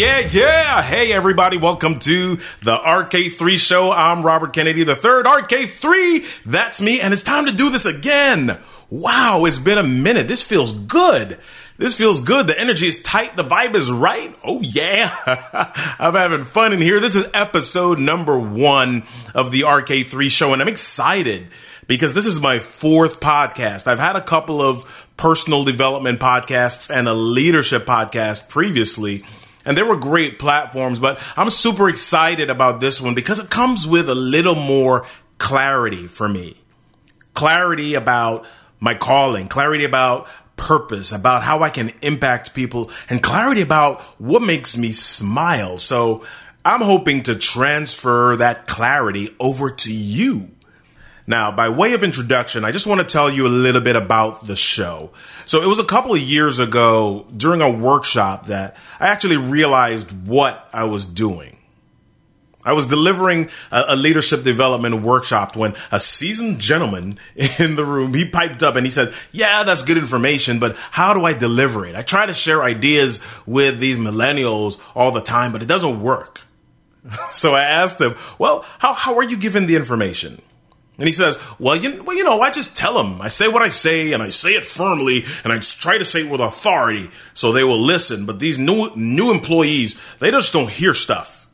Yeah, yeah. Hey, everybody. Welcome to the RK3 show. I'm Robert Kennedy, the third RK3. That's me. And it's time to do this again. Wow, it's been a minute. This feels good. This feels good. The energy is tight. The vibe is right. Oh, yeah. I'm having fun in here. This is episode number one of the RK3 show, and I'm excited because this is my fourth podcast. I've had a couple of personal development podcasts and a leadership podcast previously, and they were great platforms, but I'm super excited about this one because it comes with a little more clarity for me. Clarity about my calling, clarity about purpose, about how I can impact people, and clarity about what makes me smile. So I'm hoping to transfer that clarity over to you. Now, by way of introduction, I just want to tell you a little bit about the show. So, it was a couple of years ago during a workshop that I actually realized what I was doing. I was delivering a, a, leadership development workshop when a seasoned gentleman in the room, he piped up and he said, yeah, that's good information, but how do I deliver it? I try to share ideas with these millennials all the time, but it doesn't work. So I asked them, well, how, how are you giving the information? And he says, well you, well, you know, I just tell them. I say what I say and I say it firmly and I try to say it with authority so they will listen. But these new, new employees, they just don't hear stuff.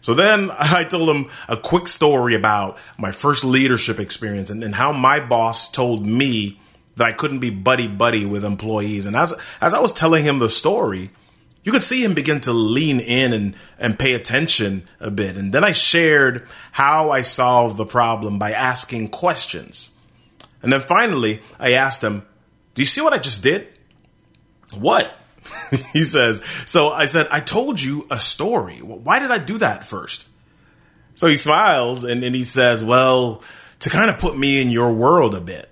So then I told him a quick story about my first leadership experience and, and how my boss told me that I couldn't be buddy buddy with employees. And as, as I was telling him the story, you could see him begin to lean in and, and pay attention a bit. And then I shared how I solved the problem by asking questions. And then finally, I asked him, Do you see what I just did? What? he says, So I said, I told you a story. Why did I do that first? So he smiles and, and he says, Well, to kind of put me in your world a bit.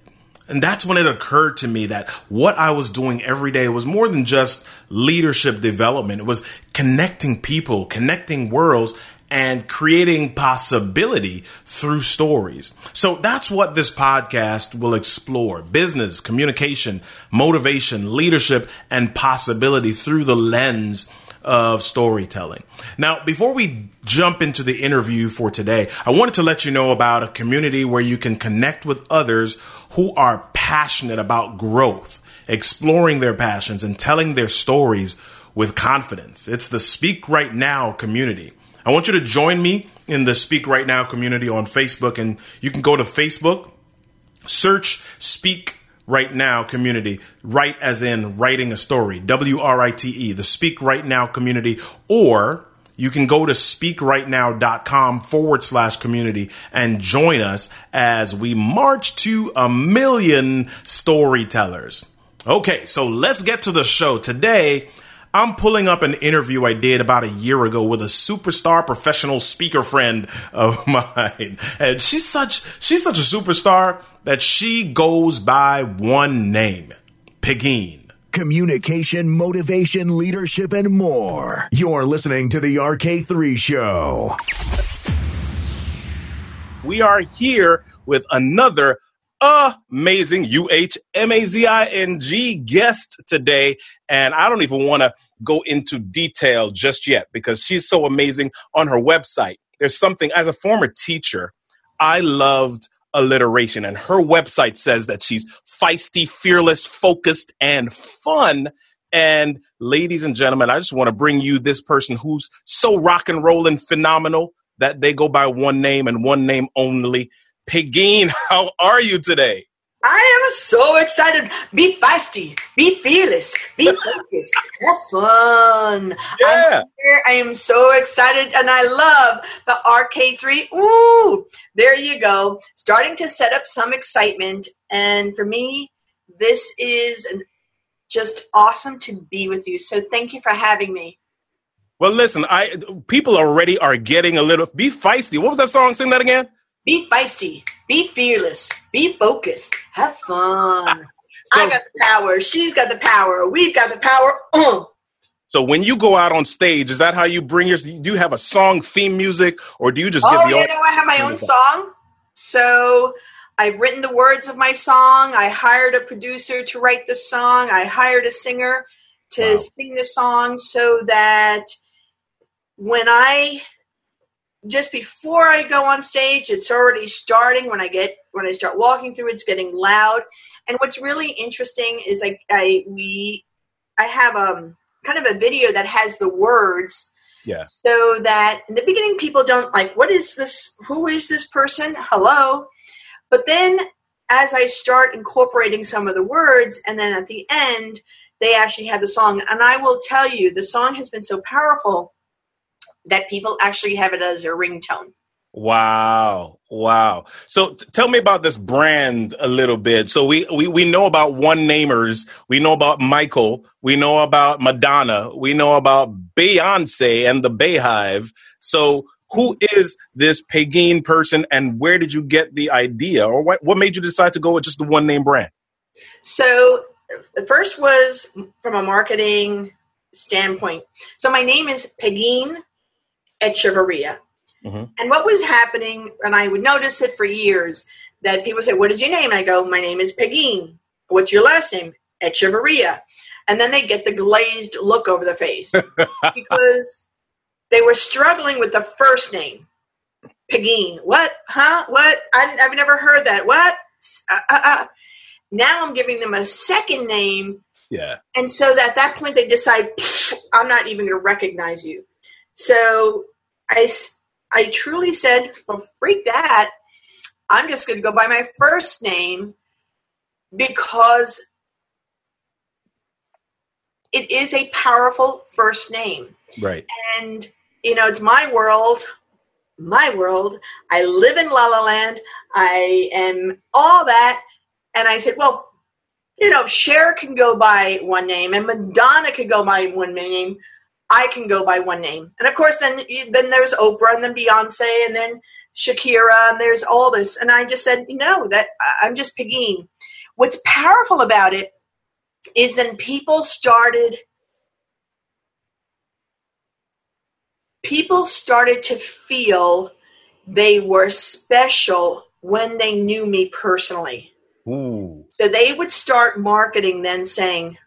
And that's when it occurred to me that what I was doing every day was more than just leadership development. It was connecting people, connecting worlds, and creating possibility through stories. So that's what this podcast will explore business, communication, motivation, leadership, and possibility through the lens of storytelling. Now, before we jump into the interview for today, I wanted to let you know about a community where you can connect with others who are passionate about growth, exploring their passions, and telling their stories with confidence. It's the Speak Write Now community. I want you to join me in the Speak Write Now community on Facebook, and you can go to Facebook, search Speak Write Now community, write as in writing a story, W R I T E, the Speak Write Now community, or you can go to speakwritenow.com forward slash community and join us as we march to a million storytellers. Okay, so let's get to the show. Today, I'm pulling up an interview I did about a year ago with a superstar professional speaker friend of mine. And she's such she's such a superstar that she goes by one name, Pegine. Communication, motivation, leadership, and more. You're listening to the RK3 Show. We are here with another amazing U H M A Z I N G guest today. And I don't even want to go into detail just yet because she's so amazing on her website. There's something, as a former teacher, I loved alliteration, and her website says that she's feisty, fearless, focused, and fun. And ladies and gentlemen, I just want to bring you this person who's so rock and rolling phenomenal that they go by one name and one name only. Pegine, how are you today? I am so excited. Be feisty, be fearless, be focused, have fun. Yeah. I'm here. I am so excited and I love the RK3. Ooh, there you go. Starting to set up some excitement. And for me, this is just awesome to be with you. So thank you for having me. Well, listen, I people already are getting a little. Be feisty. What was that song? Sing that again. Be feisty, be fearless, be focused, have fun. So- I got the power. She's got the power. We've got the power. Uh. So when you go out on stage, is that how you bring your? Do you have a song theme music, or do you just Oh, get the? you know, I have my own song. So I've written the words of my song. I hired a producer to write the song. I hired a singer to Wow. sing the song so that when I just before I go on stage, it's already starting. When I get when I start walking through, it's getting loud. And what's really interesting is like I we I have um kind of a video that has the words Yeah. so that in the beginning people don't like what is this who is this person hello but then as i start incorporating some of the words and then at the end they actually have the song and i will tell you the song has been so powerful that people actually have it as their ringtone Wow. Wow. So t- tell me about this brand a little bit. So we, we we know about one namers, we know about Michael, we know about Madonna, we know about Beyonce and the BeyHive. So who is this Pegine person and where did you get the idea or what what made you decide to go with just the one name brand? So the first was from a marketing standpoint. So my name is Pegine Echevarria. Mhm. And what was happening, and I would notice it for years, that people say, What is your name? I go, My name is Pegine. What's your last name? Echevarria. And then they get the glazed look over the face because they were struggling with the first name. Pegine. What? Huh? What? I, I've never heard that. What? Uh, uh, uh. Now I'm giving them a second name, Yeah. and so that at that point they decide I'm not even going to recognize you. So I, I truly said, well, freak that. I'm just going to go by my first name because it is a powerful first name. Right. and you know it's my world my world. I live in la la land. I am all that. And i said well you know Cher can go by one name and madonna could go by one name i can go by one name and of course then then there's oprah and then beyonce and then shakira and there's all this and i just said no that i'm just Pegine. what's powerful about it is then people started people started to feel they were special when they knew me personally. Ooh. So they would start marketing then saying,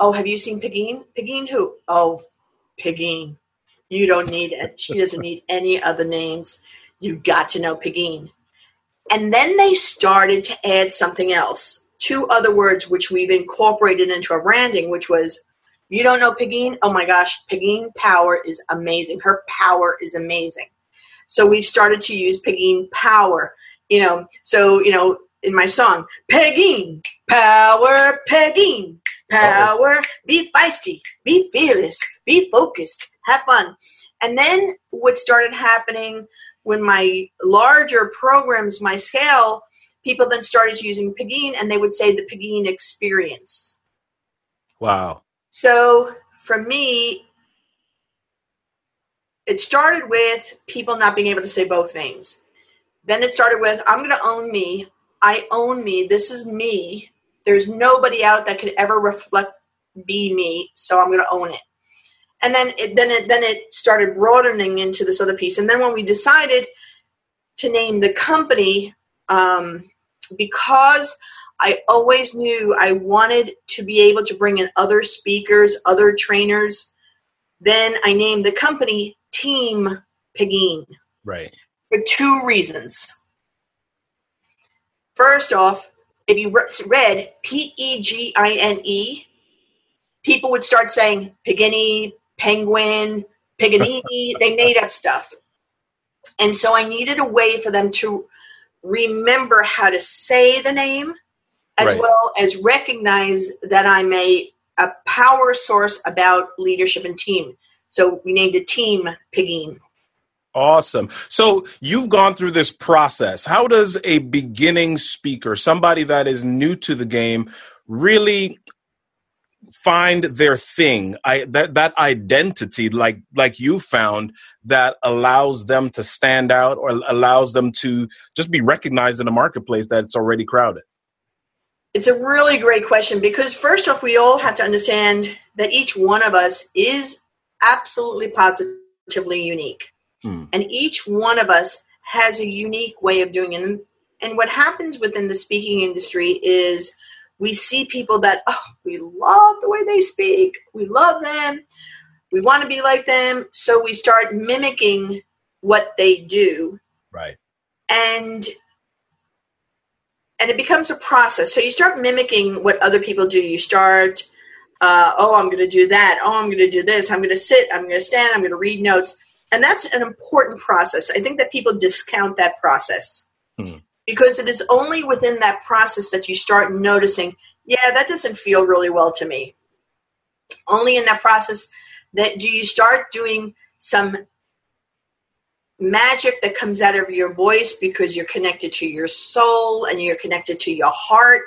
Oh, have you seen Pegine? Pegine who? Oh, Pegine. You don't need it. She doesn't need any other names. You got to know Pegine. And then they started to add something else, two other words which we've incorporated into our branding, which was you don't know Pegine? Oh my gosh, Pegine Power is amazing. Her power is amazing. So we've started to use Pegine Power. You know, so you know, in my song, Pegine, Power, Pegine, Power, be feisty, be fearless, be focused, have fun. And then what started happening when my larger programs, my scale, people then started using Pegine and they would say the Pegine experience. Wow. So for me, it started with people not being able to say both names. Then it started with I'm going to own me. I own me. This is me. There's nobody out that could ever reflect be me, so I'm going to own it. And then it, then it then it started broadening into this other piece. And then when we decided to name the company, um, because I always knew I wanted to be able to bring in other speakers, other trainers. Then I named the company Team Pegine Right. for two reasons. First off, if you read P E G I N E, people would start saying Pigini, Penguin, Piganini. they made up stuff. And so I needed a way for them to remember how to say the name as Right. well as recognize that I'm a, a power source about leadership and team. So we named a Team Pegine. Awesome. So you've gone through this process. How does a beginning speaker, somebody that is new to the game, really find their thing i that that identity like like you found that allows them to stand out or allows them to just be recognized in a marketplace that's already crowded It's a really great question because, first off, we all have to understand that each one of us is absolutely positively unique. Hmm. And each one of us has a unique way of doing it. And, and what happens within the speaking industry is we see people that, oh, we love the way they speak, we love them, we want to be like them. So we start mimicking what they do. Right. And and it becomes a process. So you start mimicking what other people do. You start uh, oh i'm going to do that. Oh i'm going to do this. I'm going to sit. I'm going to stand. I'm going to read notes and that's an important process. I think that people discount that process. Hmm. because it is only within that process that you start noticing yeah that doesn't feel really well to me. Only in that process that do you start doing some magic that comes out of your voice because you're connected to your soul and you're connected to your heart.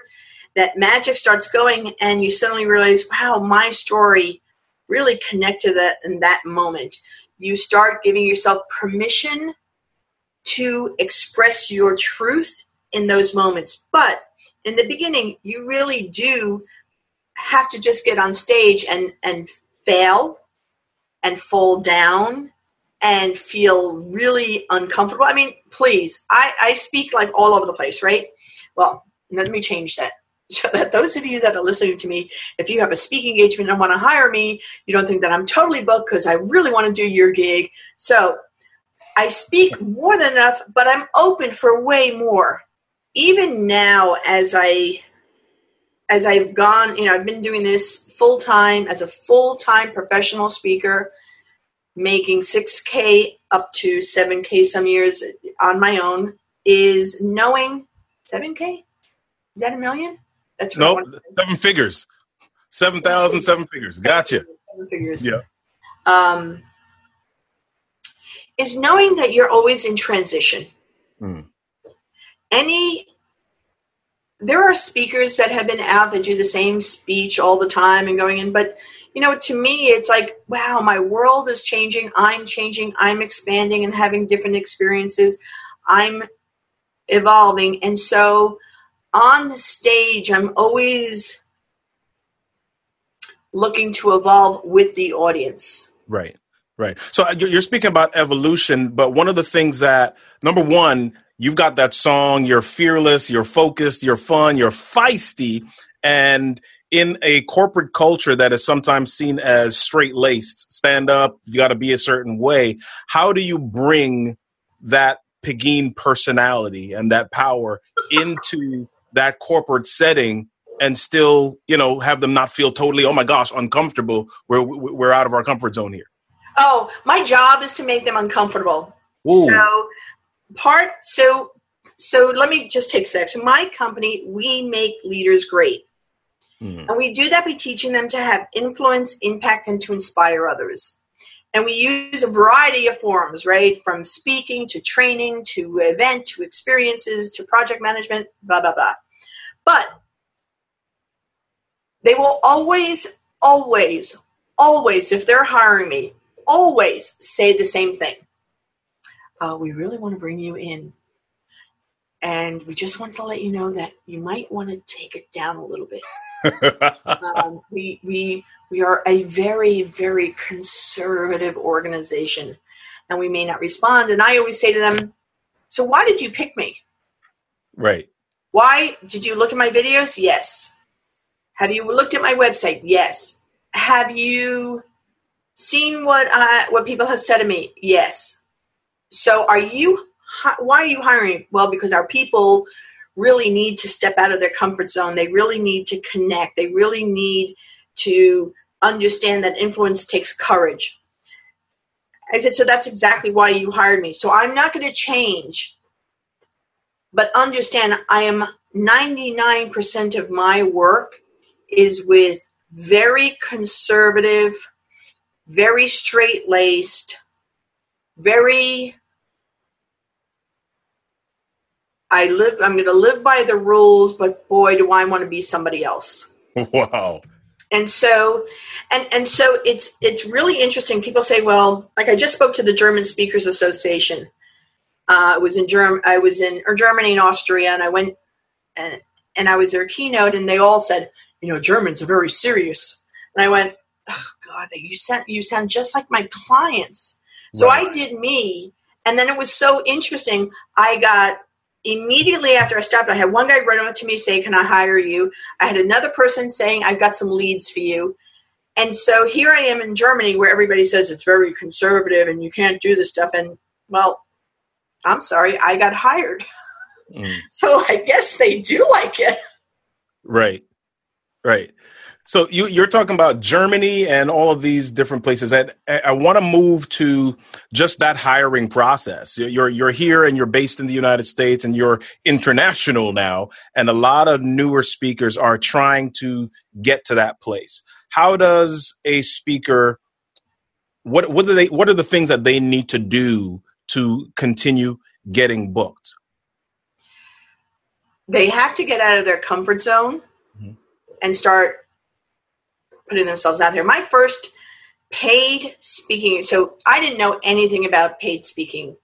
That magic starts going and you suddenly realize wow my story really connected to that in that moment you start giving yourself permission to express your truth in those moments but in the beginning you really do have to just get on stage and and fail and fall down and feel really uncomfortable. I mean, please, I, I speak like all over the place, right? Well, let me change that. So that those of you that are listening to me, if you have a speaking engagement and want to hire me, you don't think that I'm totally booked because I really want to do your gig. So I speak more than enough, but I'm open for way more. Even now, as I as I've gone, you know, I've been doing this full time as a full time professional speaker, making 6K up to 7K some years on my own, is knowing 7K? Is that a million? That's nope wanted to say. seven figures seven thousand seven figures gotcha Seven figures. yeah Um, is knowing that you're always in transition. Hmm. Any there are speakers that have been out that do the same speech all the time and going in, but you know, to me, it's like, wow, my world is changing. I'm changing. I'm expanding and having different experiences. I'm evolving. And so on stage, I'm always looking to evolve with the audience. Right, right. So uh, you're speaking about evolution, but one of the things that number one, you've got that song. You're fearless. You're focused. You're fun. You're feisty, and in a corporate culture that is sometimes seen as straight laced, stand up. You got to be a certain way. How do you bring that Pegine personality and that power into that corporate setting? And still, you know, have them not feel totally, oh my gosh, uncomfortable. We're we're out of our comfort zone here. Oh, my job is to make them uncomfortable. Ooh. So part so so let me just take a sec. So my company, we make leaders great. Mhm. And we do that by teaching them to have influence, impact, and to inspire others. And we use a variety of forms, right? From speaking to training to event to experiences to project management, blah, blah, blah. But they will always, always, always, if they're hiring me, always say the same thing. Uh, we really want to bring you in. And we just want to let you know that you might want to take it down a little bit um, we we we are a very very conservative organization, and we may not respond. And I always say to them, "So why did you pick me? right. Why did you look at my videos? Yes. Have you looked at my website? Yes. Have you seen what I, what people have said to me? Yes. So are you? Why are you hiring? Well, because our people really need to step out of their comfort zone. They really need to connect. They really need to understand that influence takes courage. I said, so that's exactly why you hired me. So I'm not going to change, but understand I am 99% of my work is with very conservative, very straight laced, very I live I'm going to live by the rules, but boy do I want to be somebody else. Wow. and so and and so it's it's really interesting people say well like i just spoke to the german speakers association uh, i was in Germ- i was in or germany and austria and i went and, and i was their keynote and they all said you know germans are very serious and i went oh god you sound you sound just like my clients so Right. i did me and then it was so interesting i got immediately after i stopped i had one guy run up to me saying, can i hire you I had another person saying, I've got some leads for you. And so here I am in Germany where everybody says it's very conservative and you can't do this stuff. And well, I'm sorry, I got hired. Mm. So I guess they do like it. Right. Right. So you, you're talking about Germany and all of these different places. And I, I want to move to just that hiring process. You're you're here and you're based in the United States and you're international now. And a lot of newer speakers are trying to get to that place. How does a speaker what what do they what are the things that they need to do to continue getting booked? They have to get out of their comfort zone Mhm. and start putting themselves out there. My first paid speaking, so I didn't know anything about paid speaking.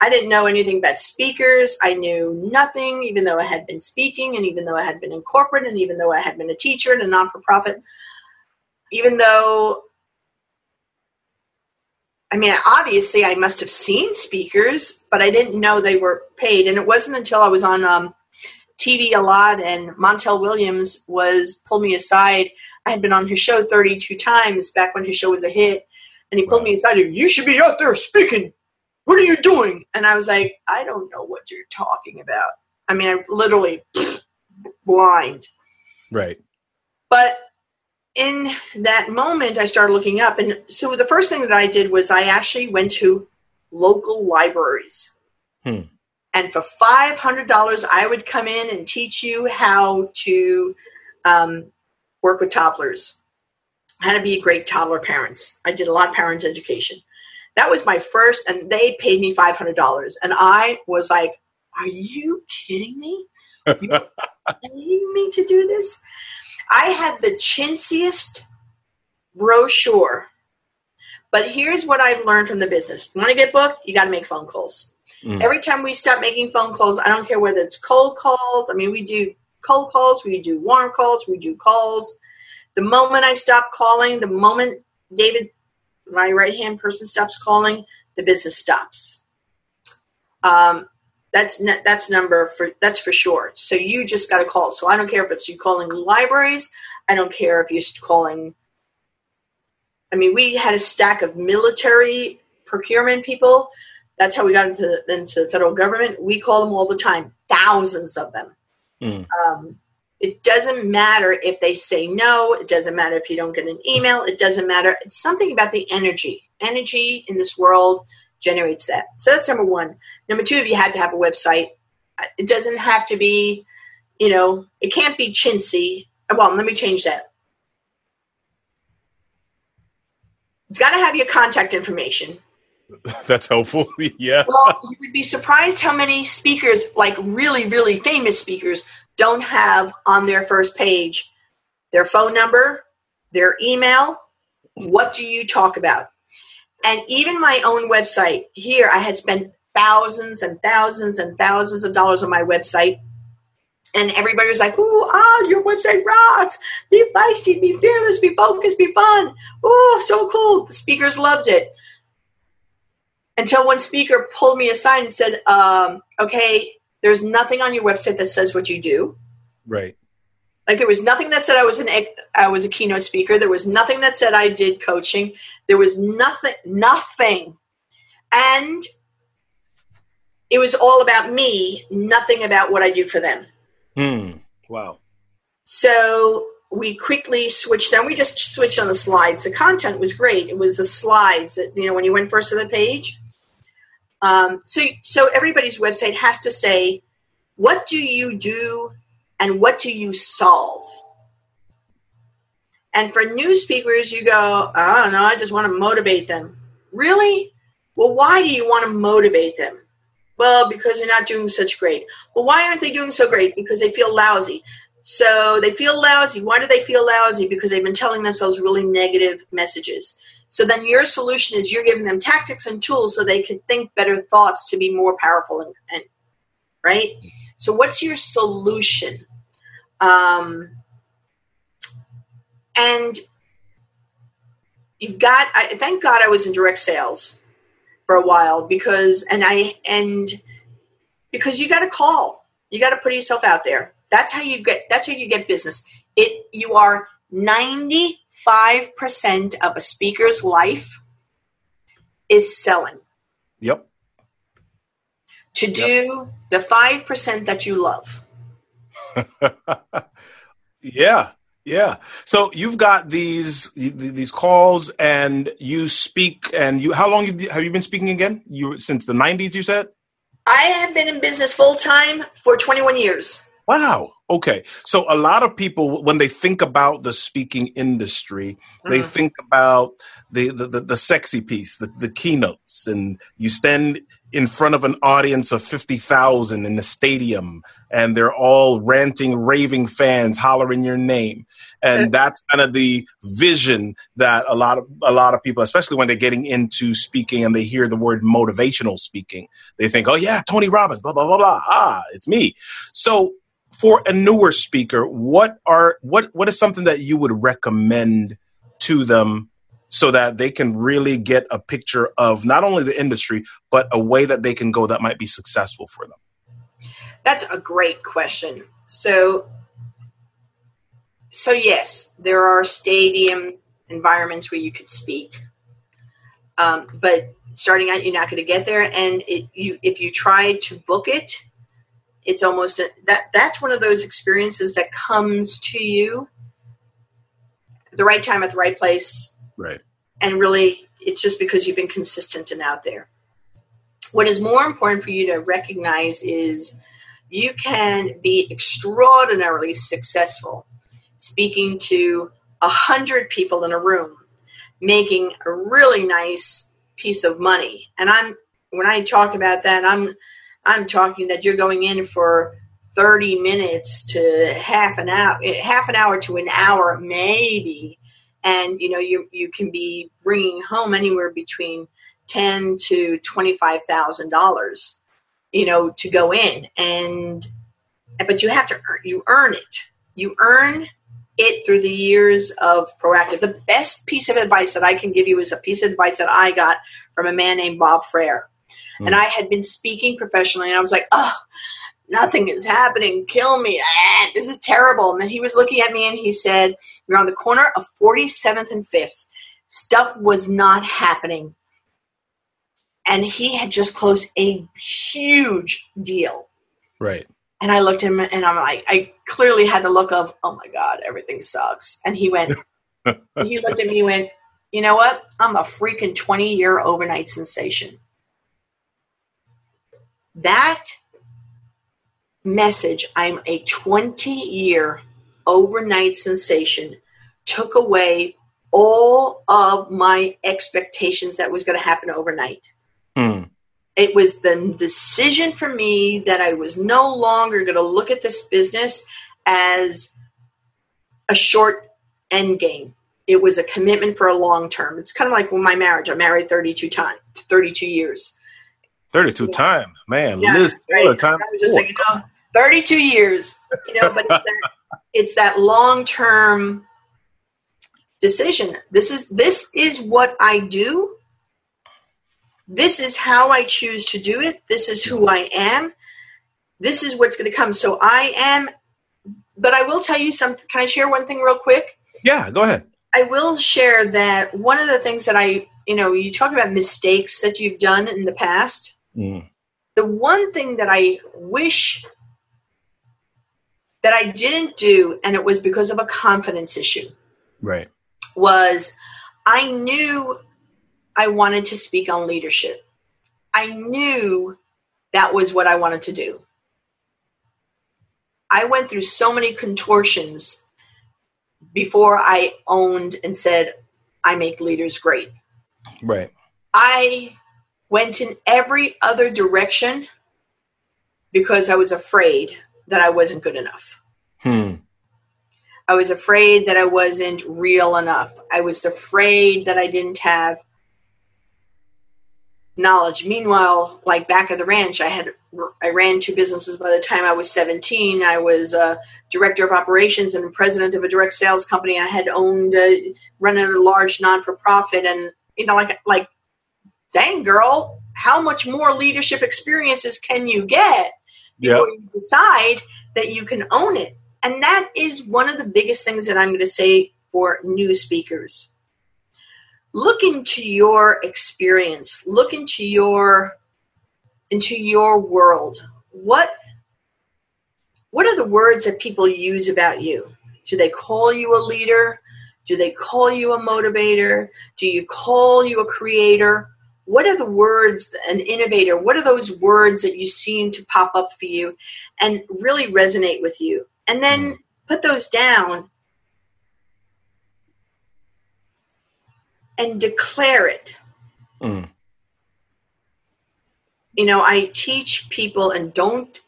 I didn't know anything about speakers. I knew nothing, even though I had been speaking, and even though I had been in corporate, and even though I had been a teacher and a non for profit. Even though, I mean, obviously, I must have seen speakers, but I didn't know they were paid. And it wasn't until I was on um, TV a lot, and Montel Williams was pulled me aside. I had been on his show 32 times back when his show was a hit, and he pulled me aside. and, You should be out there speaking. What are you doing? And I was like, I don't know what you're talking about. I mean, I'm literally blind. Right. But in that moment, I started looking up. And so the first thing that I did was I actually went to local libraries. Hmm. And for $500, I would come in and teach you how to um, work with toddlers, how to be great toddler parents. I did a lot of parents education. That was my first, and they paid me $500. And I was like, Are you kidding me? Are You paying me to do this? I had the chintziest brochure. But here's what I've learned from the business. Want to get booked? You got to make phone calls. Mm. Every time we stop making phone calls, I don't care whether it's cold calls. I mean, we do cold calls, we do warm calls, we do calls. The moment I stop calling, the moment David, my right hand person, stops calling, the business stops. Um, that's that's number for that's for sure. So you just got to call. So I don't care if it's you calling libraries. I don't care if you're calling. I mean, we had a stack of military procurement people. That's how we got into into the federal government. We call them all the time, thousands of them. Mm. Um, it doesn't matter if they say no. It doesn't matter if you don't get an email. It doesn't matter. It's something about the energy. Energy in this world generates that. So that's number one. Number two, if you had to have a website, it doesn't have to be, you know, it can't be chintzy. Well, let me change that. It's got to have your contact information. That's helpful. yeah. Well, you would be surprised how many speakers, like really, really famous speakers, don't have on their first page their phone number, their email, what do you talk about? And even my own website here, I had spent thousands and thousands and thousands of dollars on my website. And everybody was like, ooh, ah, your website rocks. Be feisty, be fearless, be focused, be fun. Ooh, so cool. The speakers loved it until one speaker pulled me aside and said, um, okay, there's nothing on your website that says what you do. Right. Like there was nothing that said I was an I was a keynote speaker. There was nothing that said I did coaching. There was nothing, nothing, and it was all about me, nothing about what I do for them. Hmm. Wow. So we quickly switched. Then we just switched on the slides. The content was great. It was the slides that you know when you went first to the page. Um, so so everybody's website has to say, what do you do and what do you solve? And for new speakers, you go, I don't know, I just want to motivate them. Really? Well, why do you want to motivate them? Well, because they're not doing such great. Well, why aren't they doing so great? Because they feel lousy. So they feel lousy. Why do they feel lousy? Because they've been telling themselves really negative messages. So then your solution is you're giving them tactics and tools so they can think better thoughts to be more powerful and, and right. So what's your solution? Um, and you've got. I thank God I was in direct sales for a while because and I and because you got to call. You got to put yourself out there. That's how you get. That's how you get business. It. You are ninety five percent of a speaker's life is selling. Yep. To do the five percent that you love. Yeah, yeah. So you've got these these calls, and you speak, and you. How long have you been speaking again? You since the nineties, you said. I have been in business full time for twenty one years. Wow. Okay. So a lot of people, when they think about the speaking industry, they Mhm. think about the, the, the, the sexy piece, the, the keynotes, and you stand in front of an audience of 50,000 in the stadium, and they're all ranting, raving fans hollering your name. And that's kind of the vision that a lot of a lot of people, especially when they're getting into speaking and they hear the word motivational speaking, they think, "Oh yeah, Tony Robbins, blah blah blah blah." Ah, it's me. So for a newer speaker, what are what what is something that you would recommend to them so that they can really get a picture of not only the industry but a way that they can go that might be successful for them? That's a great question. So, so yes, there are stadium environments where you could speak, um, but starting out, you're not going to get there. And it, you, if you try to book it, it's almost a, that. That's one of those experiences that comes to you the right time at the right place, Right. and really, it's just because you've been consistent and out there. What is more important for you to recognize is you can be extraordinarily successful speaking to a hundred people in a room, making a really nice piece of money. And I'm when I talk about that, I'm I'm talking that you're going in for 30 minutes to half an hour, eh, half an hour to an hour maybe, and you know you you can be bringing home anywhere between ten to twenty five thousand dollars, you know, to go in, and but you have to earn, you earn it, you earn it through the years of proactive. The best piece of advice that I can give you is a piece of advice that I got from a man named Bob Frere. And I had been speaking professionally, and I was like, oh, nothing is happening. Kill me. Ah, this is terrible. And then he was looking at me and he said, We're on the corner of 47th and 5th. Stuff was not happening. And he had just closed a huge deal. Right. And I looked at him and I'm like, I clearly had the look of, oh my God, everything sucks. And he went, he looked at me and he went, you know what? I'm a freaking 20 year overnight sensation. That message, I'm a 20 year overnight sensation, took away all of my expectations that was going to happen overnight Hmm. it was the decision for me that I was no longer going to look at this business as a short end game. It was a commitment for a long term. It's kind of like when my marriage. I married 32 times, 32 years. 32 times. Man, Yeah, Liz right. Time. Just thinking, oh, 32 years. You know, but it's that, it's that long term decision. This is this is what I do. This is how I choose to do it. This is who I am. This is what's going to come. So I am. But I will tell you something. Can I share one thing real quick? Yeah, go ahead. I will share that one of the things that I, you know, you talk about mistakes that you've done in the past Mm. the one thing that I wish that I didn't do, and it was because of a confidence issue, Right. was I knew I wanted to speak on leadership. I knew that was what I wanted to do. I went through so many contortions before I owned and said, I make leaders great. Right. I went in every other direction because I was afraid that I wasn't good enough. Hmm. I was afraid that I wasn't real enough. I was afraid that I didn't have knowledge. Meanwhile, like back at the ranch, I had I ran two businesses by the time I was 17. I was a director of operations and president of a direct sales company. I had owned a, run a large non for profit, and you know, like like, dang girl, how much more leadership experiences can you get before you decide that you can own it? And that is one of the biggest things that I'm going to say for new speakers. Look into your experience. Look into your into your world. What what are the words that people use about you? Do they call you a leader? Do they call you a motivator? Do you call you a creator what are the words an innovator what are those words that you seem to pop up for you and really resonate with you and then put those down and declare it. Mm. You know, I teach people and don't,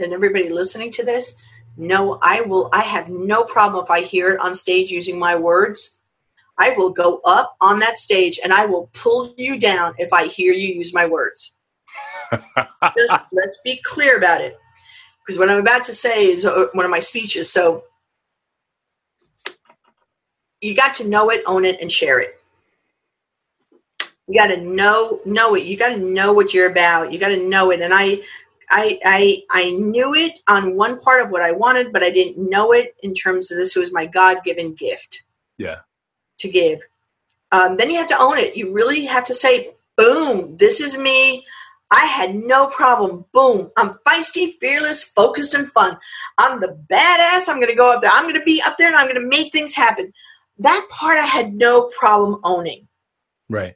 and everybody listening to this, no, I will, I have no problem if I hear it on stage using my words. I will go up on that stage and I will pull you down if I hear you use my words. Just let's be clear about it. Because what I'm about to say is uh, one of my speeches. So you got to know it, own it, and share it. You got to know know it. You got to know what you're about. You got to know it. And I, I, I, I knew it on one part of what I wanted, but I didn't know it in terms of this was my God given gift. Yeah. To give. Um, then you have to own it. You really have to say, "Boom! This is me." I had no problem. Boom. I'm feisty, fearless, focused, and fun. I'm the badass. I'm going to go up there. I'm going to be up there and I'm going to make things happen. That part I had no problem owning. Right.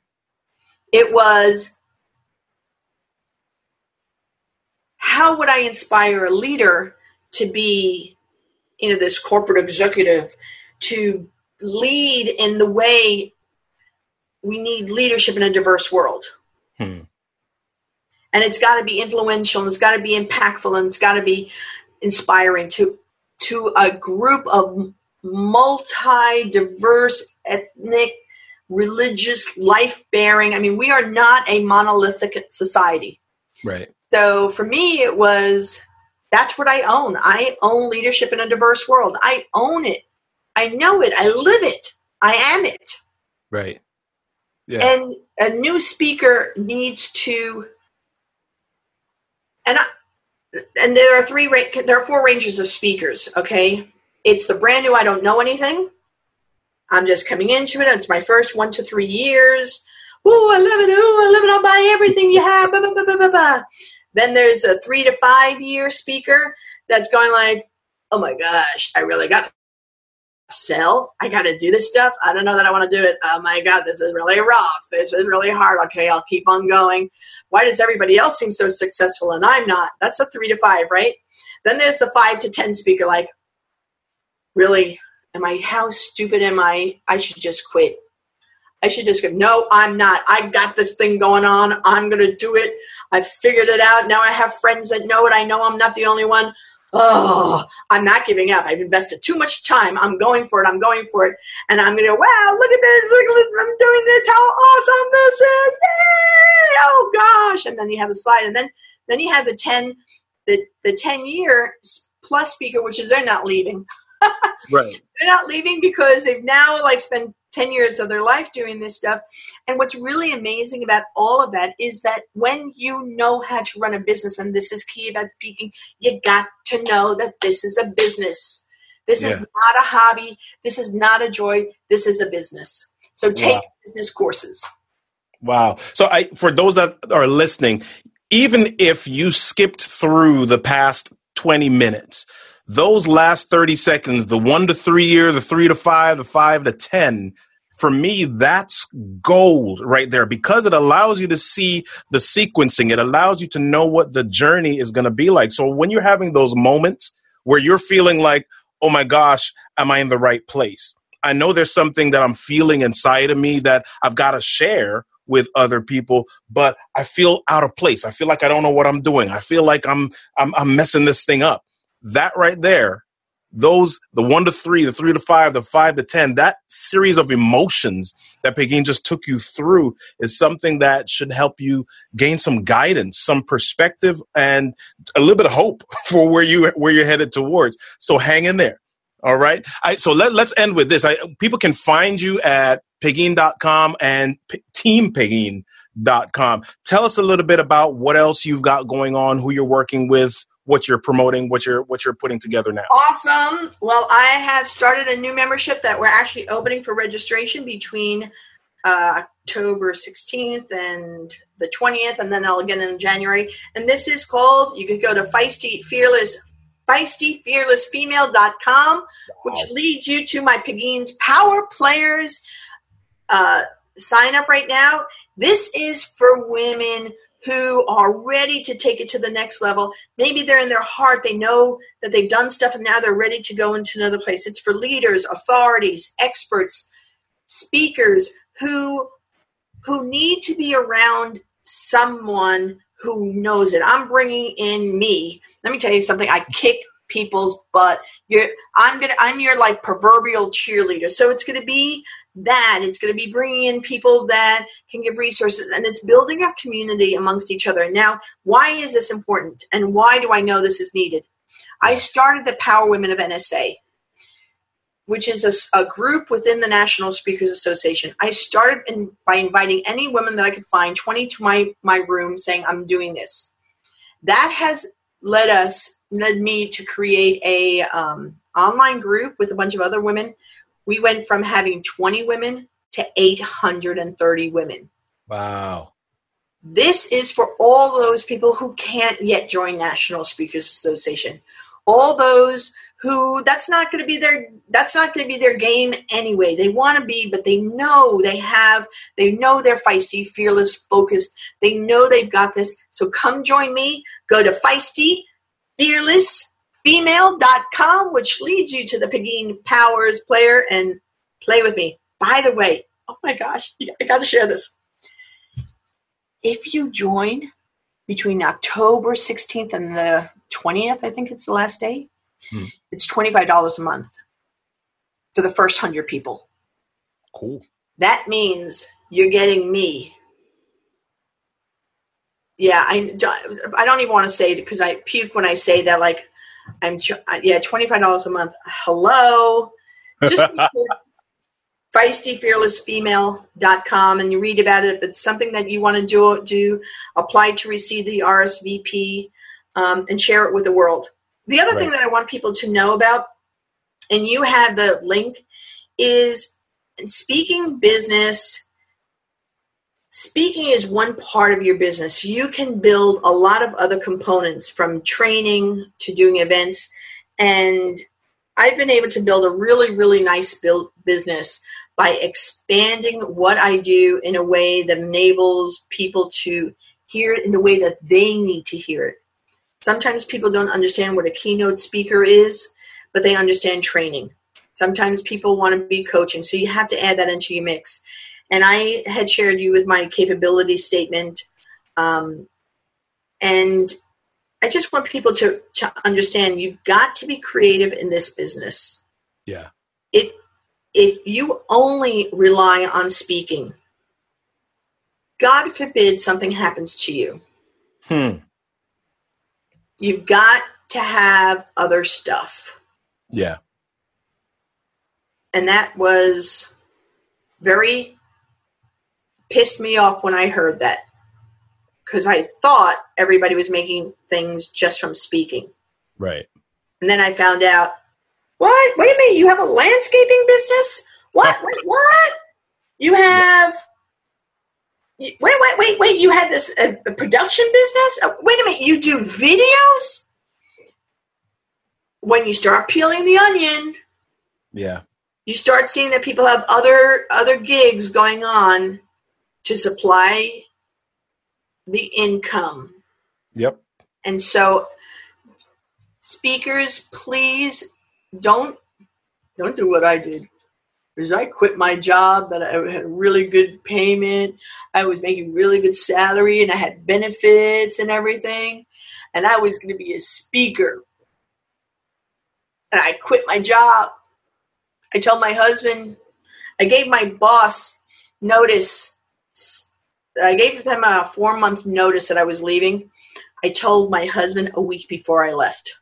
It was how would I inspire a leader to be, you know, this corporate executive to lead in the way we need leadership in a diverse world. Hmm. And it's got to be influential and it's got to be impactful and it's got to be inspiring to to a group of multi diverse ethnic religious, life bearing. I mean, we are not a monolithic society. Right. So for me, it was that's what I own. I own leadership in a diverse world. I own it. I know it. I live it. I am it. Right. Yeah. And a new speaker needs to, and I, and there are three, there are four ranges of speakers. Okay, it's the brand new. I don't know anything. I'm just coming into it. It's my first one to three years. Ooh, I love it. Ooh, I love it. I'll buy everything you have. Bah, bah, bah, then there's a three to five year speaker that's going like, oh my gosh, I really got sell. I got to do this stuff. I don't know that I want to do it. Oh my God, this is really rough. This is really hard. Okay, I'll keep on going. Why does everybody else seem so successful and I'm not? That's a three to five, right? Then there's the five to 10 speaker, like, really, am I, how stupid am I? I should just quit. I should just go, no, I'm not. I got this thing going on. I'm going to do it. I figured it out. Now I have friends that know it. I know I'm not the only one. Oh, I'm not giving up. I've invested too much time. I'm going for it. I'm going for it. And I'm going to, wow, look at this. Look, I'm doing this. How awesome this is. Yay! Oh gosh. And then you have the slide. And then, then you have the 10, the, the 10 year plus speaker, which is they're not leaving. right. They're not leaving because they've now like spent 10 years of their life doing this stuff. And what's really amazing about all of that is that when you know how to run a business, and this is key about speaking, you got to know that this is a business. This Yeah. is not a hobby. This is not a joy. This is a business. So take Wow. business courses. Wow. So I for those that are listening, even if you skipped through the past 20 minutes, those last 30 seconds, the 1 to 3 year, the 3 to 5, the 5 to 10, for me that's gold right there because it allows you to see the sequencing. It allows you to know what the journey is going to be like. So when you're having those moments where you're feeling like, "Oh my gosh, am I in the right place?" I know there's something that I'm feeling inside of me that I've got to share with other people, but I feel out of place. I feel like I don't know what I'm doing. I feel like I'm I'm, I'm messing this thing up. That right there, those the one to three, the three to five, the five to ten, that series of emotions that Pegine just took you through is something that should help you gain some guidance, some perspective, and a little bit of hope for where you where you're headed towards. So hang in there. All right. I, so let, let's end with this. I, people can find you at pegine.com and P-. Tell us a little bit about what else you've got going on, who you're working with, what you're promoting, what you're what you're putting together now. Awesome. Well, I have started a new membership that we're actually opening for registration between uh, October 16th and the 20th, and then I'll again in January. And this is called, you could go to Feisty Fearless, feistyfearlessfemale.com, which leads you to my Pegine's Power Players uh, sign up right now. This is for women who are ready to take it to the next level. Maybe they're in their heart, they know that they've done stuff and now they're ready to go into another place. It's for leaders, authorities, experts, speakers who who need to be around someone who knows it. I'm bringing in me. Let me tell you something. I kick people's butt. You're, I'm gonna. I'm your like proverbial cheerleader. So it's gonna be that. It's gonna be bringing in people that can give resources, and it's building up community amongst each other. Now, why is this important, and why do I know this is needed? I started the Power Women of NSA which is a, a, group within the National Speakers Association. I started in, by inviting any women that I could find, 20 to my, my room, saying, I'm doing this. That has led us, led me to create a um, online group with a bunch of other women. We went from having 20 women to 830 women. Wow. This is for all those people who can't yet join National Speakers Association. All those who that's not going to be their that's not going to be their game anyway they want to be but they know they have they know they're feisty fearless focused they know they've got this so come join me go to feisty fearlessfemale.com which leads you to the pegine powers player and play with me by the way oh my gosh i gotta share this if you join between october 16th and the 20th i think it's the last day Hmm. it's $25 a month for the first 100 people. Cool. That means you're getting me. Yeah, I, I don't even want to say it because I puke when I say that. Like, I'm, yeah, $25 a month. Hello. Just feistyfearlessfemale.com and you read about it. If it's something that you want to do, do apply to receive the RSVP um, and share it with the world. The other thing that I want people to know about, and you have the link, is speaking business. Speaking is one part of your business. You can build a lot of other components from training to doing events. And I've been able to build a really, really nice build business by expanding what I do in a way that enables people to hear it in the way that they need to hear it. Sometimes people don't understand what a keynote speaker is, but they understand training. Sometimes people want to be coaching, so you have to add that into your mix. And I had shared you with my capability statement, um, and I just want people to, to understand you've got to be creative in this business. Yeah. It if you only rely on speaking, God forbid something happens to you. Hmm. You've got to have other stuff. Yeah. And that was very pissed me off when I heard that. Because I thought everybody was making things just from speaking. Right. And then I found out, what? Wait a minute, you have a landscaping business? What? wait, what? You have. Wait, wait, wait, wait! You had this uh, a production business. Uh, wait a minute, you do videos. When you start peeling the onion, Yeah. you start seeing that people have other other gigs going on to supply the income. Yep. And so speakers, please don't don't do what I did. Because I quit my job that I had really good payment. I was making really good salary and I had benefits and everything. And I was going to be a speaker. and I quit my job. I told my husband, I gave my boss notice. I gave them a four month notice that I was leaving. I told my husband a week before I left.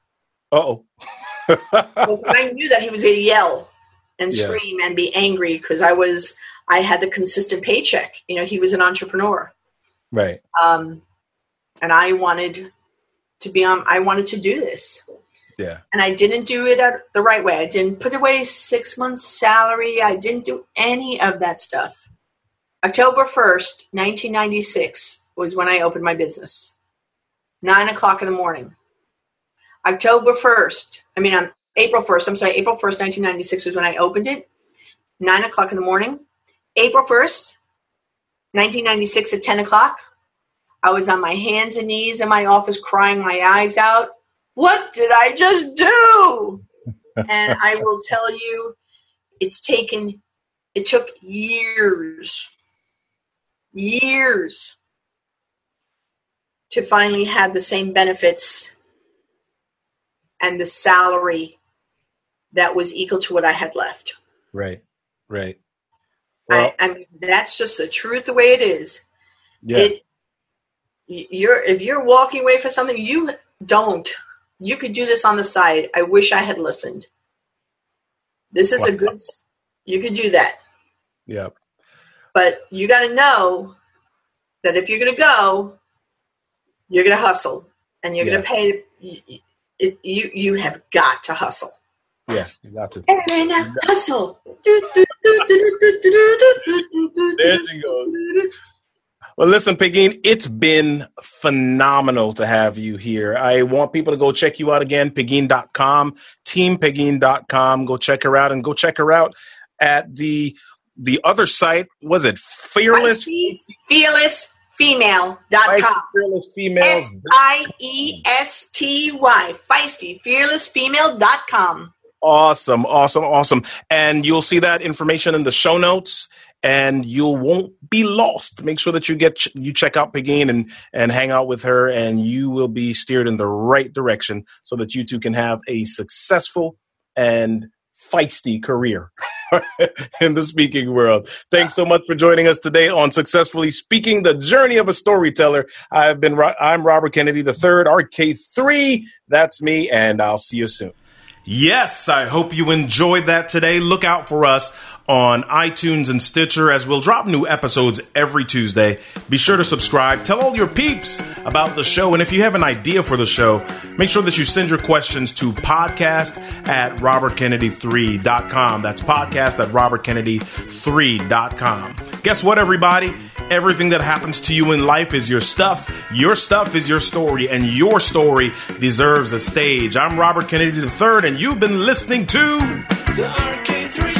oh. I knew that he was going to yell and Yeah. scream and be angry because I was, I had the consistent paycheck. You know, he was an entrepreneur. right. Um, and I wanted to be on, I wanted to do this. Yeah. and I didn't do it at the right way. I didn't put away six months' salary. I didn't do any of that stuff. October 1st, 1996 was when I opened my business. Nine o'clock in the morning. October 1st, I mean, on April 1st, I'm sorry, April 1st, 1996 was when I opened it. Nine o'clock in the morning. April 1st, 1996 at 10 o'clock, I was on my hands and knees in my office crying my eyes out what did I just do? and I will tell you, it's taken, it took years, years to finally have the same benefits and the salary that was equal to what I had left. Right. Right. Well, I, I mean, that's just the truth, the way it is. yeah. It, you're if you're walking away for something, you don't. You could do this on the side. I wish I had listened. This is a good. You could do that, yeah. But you got to know that if you're going to go, you're going to hustle, and you're Yeah. going to pay. y- y- It, you you have got to hustle. Yeah. You got to. And hustle. There she goes. Well, listen, Pegine, it's been phenomenal to have you here. I want people to go check you out again, Pegine.com, teampegine.com. Go check her out and go check her out at the the other site. Was it Fearless? Fearless female.com. Fearless Females. I E S T Y. Feisty. Fearlessfemale.com. Awesome, awesome, awesome. And you'll see that information in the show notes and you won't be lost. Make sure that you get you check out Pegine and and hang out with her and you will be steered in the right direction so that you two can have a successful and feisty career in the speaking world. Thanks so much for joining us today on Successfully Speaking: The Journey of a Storyteller. I've been I'm Robert Kennedy the third, RK3. That's me and I'll see you soon. Yes, I hope you enjoyed that today. Look out for us on iTunes and Stitcher as we'll drop new episodes every Tuesday. Be sure to subscribe. Tell all your peeps about the show. And if you have an idea for the show, make sure that you send your questions to podcast at robertkennedy3.com. That's podcast at robertkennedy3.com. Guess what, everybody? Everything that happens to you in life is your stuff. Your stuff is your story, and your story deserves a stage. I'm Robert Kennedy III, and you've been listening to The arcade.